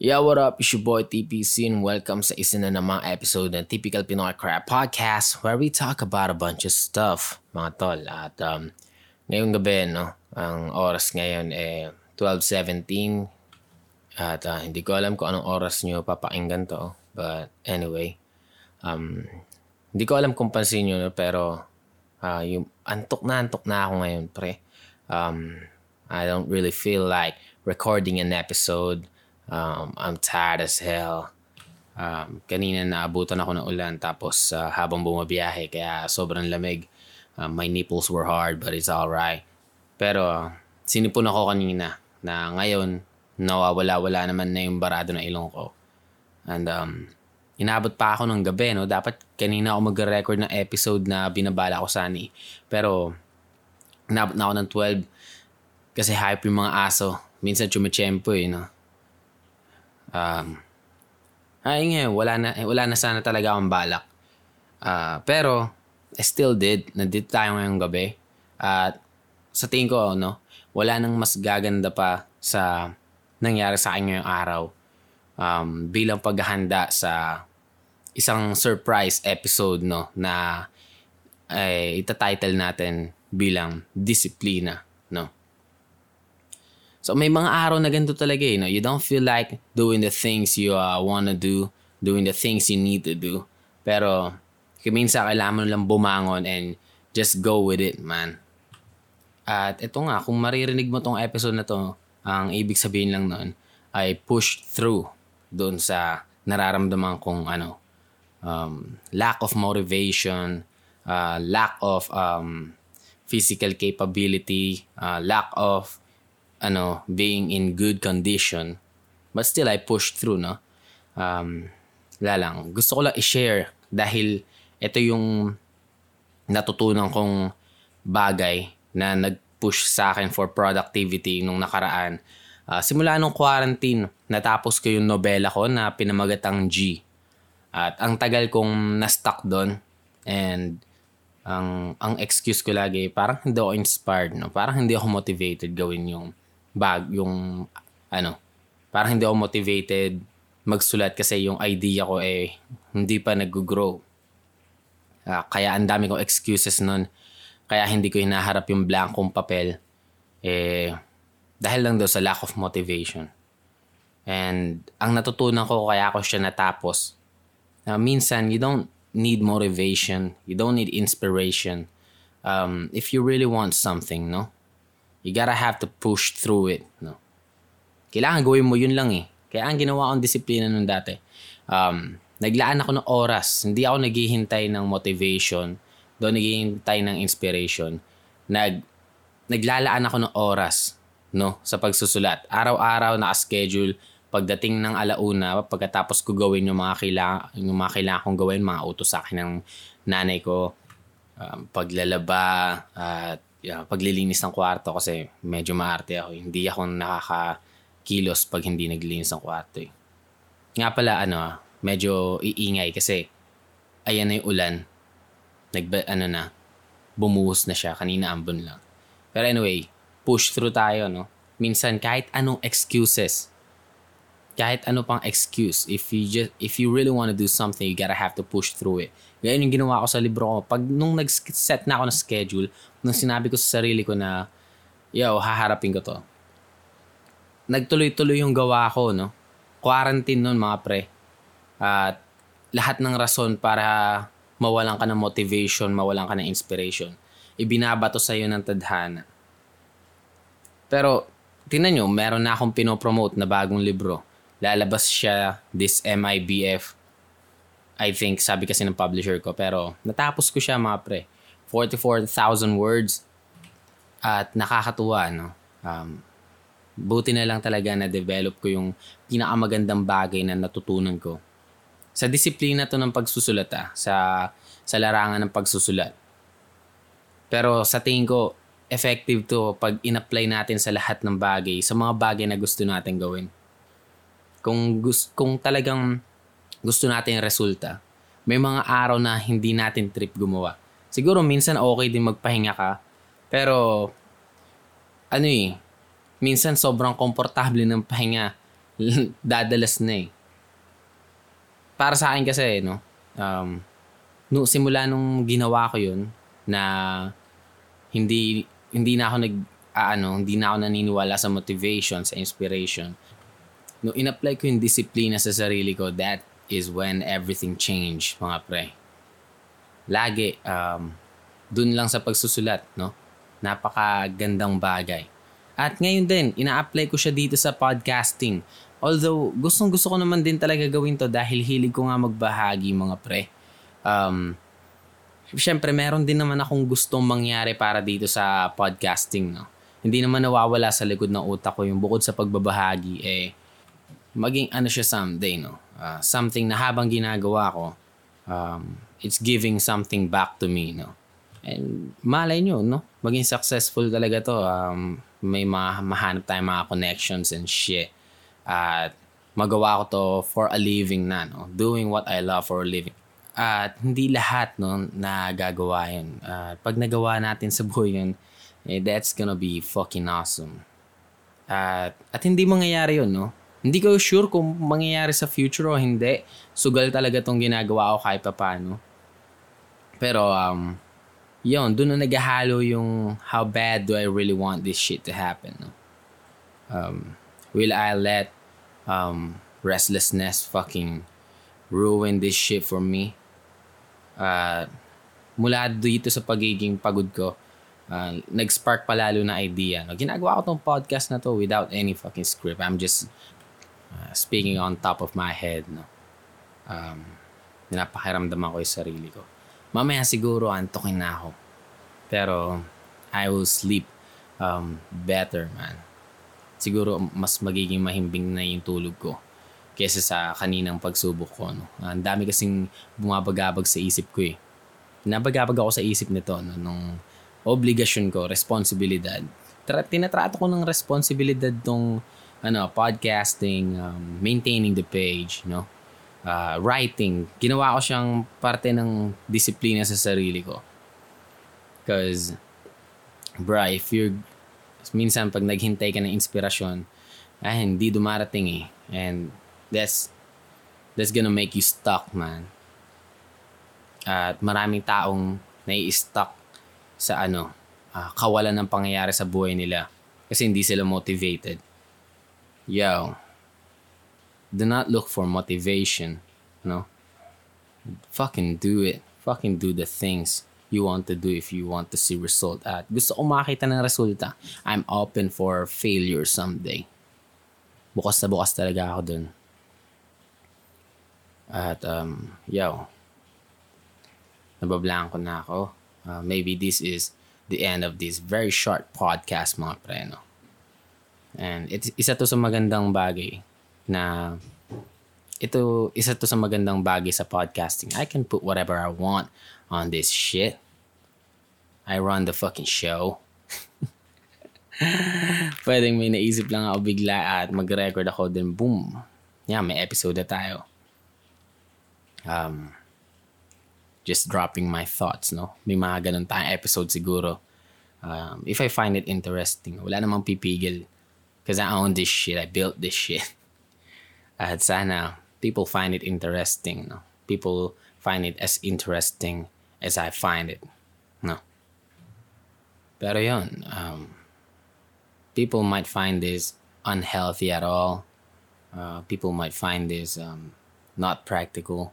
Yeah, what up? It's your boy TPC and welcome sa isa na namang episode ng Typical Pinoy Crap Podcast where we talk about a bunch of stuff, mga tol. At um, ngayong gabi, no, ang oras ngayon eh 12.17 at uh, hindi ko alam kung anong oras nyo papakinggan to. But anyway, um, hindi ko alam kung pansin nyo, no, pero uh, yung antok na antok na ako ngayon, pre. Um, I don't really feel like recording an episode. Um, I'm tired as hell. Um, kanina naabutan ako ng ulan tapos uh, habang bumabiyahe kaya sobrang lamig. Um, my nipples were hard but it's alright. Pero uh, sinipon ako kanina na ngayon nawawala-wala naman na yung barado ng ilong ko. And um, inabot pa ako ng gabi, no? Dapat kanina ako mag-record ng episode na binabala ko sana eh. Pero inabot na ako ng 12 kasi hype yung mga aso. Minsan chumechempo eh, no? Um, ay nga, wala na, eh, wala na sana talaga akong balak. Uh, pero, I still did. Nandito tayo ngayong gabi. At sa tingin ko, no, wala nang mas gaganda pa sa nangyari sa akin ngayong araw um, bilang paghahanda sa isang surprise episode no na eh, ita-title natin bilang disiplina no So may mga araw na ganito talaga eh. No? You don't feel like doing the things you uh, wanna do, doing the things you need to do. Pero minsan kailangan mo lang bumangon and just go with it, man. At ito nga, kung maririnig mo tong episode na to, ang ibig sabihin lang noon ay push through doon sa nararamdaman kong ano, um, lack of motivation, uh, lack of um, physical capability, uh, lack of ano, being in good condition. But still, I pushed through, no? Um, wala lang. Gusto ko lang i-share dahil ito yung natutunan kong bagay na nag-push sa akin for productivity nung nakaraan. Uh, simula nung quarantine, natapos ko yung nobela ko na pinamagatang G. At ang tagal kong na-stuck doon and ang ang excuse ko lagi parang hindi ako inspired no parang hindi ako motivated gawin yung bag, yung ano, parang hindi ako motivated magsulat kasi yung idea ko eh hindi pa nag-grow. Uh, kaya ang dami kong excuses nun. Kaya hindi ko hinaharap yung blankong papel. Eh, dahil lang daw sa lack of motivation. And ang natutunan ko kaya ako siya natapos. Uh, minsan, you don't need motivation. You don't need inspiration. Um, if you really want something, no? You gotta have to push through it. No? Kailangan gawin mo yun lang eh. Kaya ang ginawa kong disiplina nung dati, um, naglaan ako ng oras. Hindi ako naghihintay ng motivation. Doon naghihintay ng inspiration. Nag, naglalaan ako ng oras no, sa pagsusulat. Araw-araw naka-schedule pagdating ng alauna, pagkatapos ko gawin yung mga kailangan, yung mga kailangan kong gawin, mga utos sa akin ng nanay ko, um, paglalaba, at yeah, paglilinis ng kwarto kasi medyo maarte ako. Hindi ako nakakakilos pag hindi naglilinis ng kwarto. Eh. Nga pala, ano, medyo iingay kasi ayan na yung ulan. Nag, ano na, bumuhos na siya. Kanina ambon lang. Pero anyway, push through tayo, no? Minsan, kahit anong excuses, kahit ano pang excuse, if you just, if you really want to do something, you gotta have to push through it. Ganyan yung ginawa ko sa libro ko. Pag nung nag-set na ako ng schedule, nung sinabi ko sa sarili ko na, yo, haharapin ko to. Nagtuloy-tuloy yung gawa ko, no? Quarantine nun, mga pre. At lahat ng rason para mawalan ka ng motivation, mawalan ka ng inspiration, ibinabato sa iyo ng tadhana. Pero, tingnan nyo, meron na akong pinopromote na bagong libro. Lalabas siya this MIBF I think, sabi kasi ng publisher ko. Pero natapos ko siya mga pre. 44,000 words. At nakakatuwa, no? Um, buti na lang talaga na develop ko yung pinakamagandang bagay na natutunan ko. Sa disiplina to ng pagsusulat ah, sa, sa larangan ng pagsusulat. Pero sa tingin ko, effective to pag in-apply natin sa lahat ng bagay, sa mga bagay na gusto natin gawin. Kung, gusto, kung talagang gusto natin resulta, may mga araw na hindi natin trip gumawa. Siguro minsan okay din magpahinga ka, pero ano eh, minsan sobrang komportable ng pahinga, dadalas na eh. Para sa akin kasi, no, um, no, simula nung ginawa ko yun, na hindi, hindi na ako nag, uh, ano, hindi na ako naniniwala sa motivation, sa inspiration. No, in-apply ko yung disiplina sa sarili ko, that is when everything changed, mga pre. Lagi, um, dun lang sa pagsusulat, no? Napakagandang bagay. At ngayon din, ina-apply ko siya dito sa podcasting. Although, gustong gusto ko naman din talaga gawin to dahil hilig ko nga magbahagi mga pre. Um, Siyempre, meron din naman akong gustong mangyari para dito sa podcasting. No? Hindi naman nawawala sa likod ng utak ko yung bukod sa pagbabahagi, eh, maging ano siya someday, no? Uh, something na habang ginagawa ko, um, it's giving something back to me, no? And malay nyo, no? Maging successful talaga to. Um, may ma- mahanap tayong mga connections and shit. At magawa ko to for a living na, no? Doing what I love for a living. At hindi lahat no, nagagawa yun. At pag nagawa natin sa buhay yun, eh, that's gonna be fucking awesome. At, at hindi mangyayari yun, no? Hindi ko sure kung mangyayari sa future o hindi. Sugal talaga tong ginagawa ko kahit pa paano. Pero, um, yun, doon na naghahalo yung how bad do I really want this shit to happen, no? Um, will I let um, restlessness fucking ruin this shit for me? uh, mula dito sa pagiging pagod ko, uh, nag-spark pa lalo na idea. No? Ginagawa ko tong podcast na to without any fucking script. I'm just speaking on top of my head. No? Um, napakiramdaman ko yung sarili ko. Mamaya siguro antokin na ako. Pero I will sleep um, better, man. Siguro mas magiging mahimbing na yung tulog ko kesa sa kaninang pagsubok ko. No? Ang dami kasing bumabagabag sa isip ko eh. Nabagabag ako sa isip nito no? nung obligasyon ko, responsibilidad. Tra- tinatrato ko ng responsibilidad tong ano, podcasting, um, maintaining the page, no? Uh, writing. Ginawa ko siyang parte ng disiplina sa sarili ko. Because, bro, if you're, minsan pag naghintay ka ng inspirasyon, ay hindi dumarating eh. And that's that's gonna make you stuck, man. At maraming taong nai-stuck sa ano, uh, kawalan ng pangyayari sa buhay nila kasi hindi sila motivated. Yo, do not look for motivation, no? Fucking do it. Fucking do the things you want to do if you want to see result at gusto ko makita ng resulta. I'm open for failure someday. Bukas na bukas talaga ako dun. At um, yo, nabablanko na ako. Uh, maybe this is the end of this very short podcast mga preno. And it, isa to sa magandang bagay na ito, isa to sa magandang bagay sa podcasting. I can put whatever I want on this shit. I run the fucking show. Pwedeng may naisip lang ako bigla at mag-record ako din boom. Yeah, may episode na tayo um, just dropping my thoughts, no? May mga ganun tayong episode siguro. Um, if I find it interesting, wala namang pipigil. Because I own this shit. I built this shit. At sana people find it interesting, no? People find it as interesting as I find it, no? Pero yun, um, people might find this unhealthy at all. Uh, people might find this um, not practical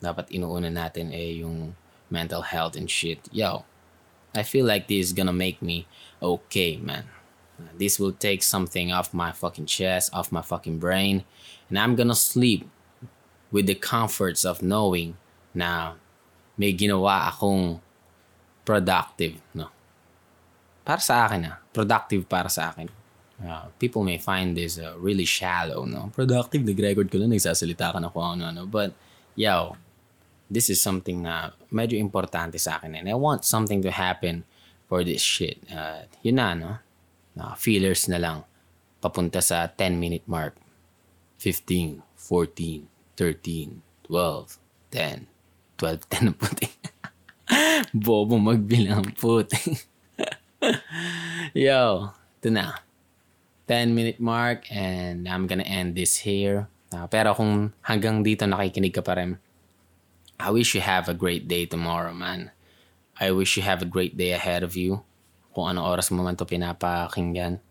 dapat inuuna natin eh yung mental health and shit. Yo, I feel like this is gonna make me okay, man. This will take something off my fucking chest, off my fucking brain, and I'm gonna sleep with the comforts of knowing na may ginawa akong productive, no? Para sa akin, ah. Productive para sa akin. Uh, people may find this uh, really shallow, no? Productive, nag-record ko lang, nagsasalita ka na kung ano-ano. But, yo, this is something na medyo importante sa akin and I want something to happen for this shit. Uh, yun na, no? Uh, feelers na lang. Papunta sa 10 minute mark. 15, 14, 13, 12, 10, 12, 10 na puti. Bobo magbilang puti. Yo, ito na. 10 minute mark and I'm gonna end this here. Uh, pero kung hanggang dito nakikinig ka pa rin, I wish you have a great day tomorrow, man. I wish you have a great day ahead of you. Kung ano oras mo man to pinapakinggan.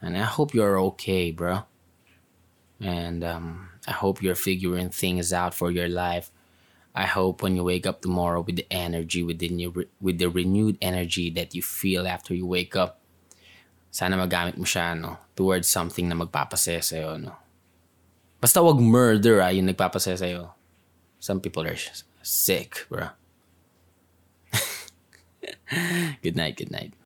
And I hope you're okay, bro. And um, I hope you're figuring things out for your life. I hope when you wake up tomorrow with the energy, with the, new, with the renewed energy that you feel after you wake up, sana magamit mo siya, no? Towards something na magpapasaya sa'yo, no? Basta wag murder, ah, yung nagpapasaya sa'yo. Some people are sick, bro. good night, good night.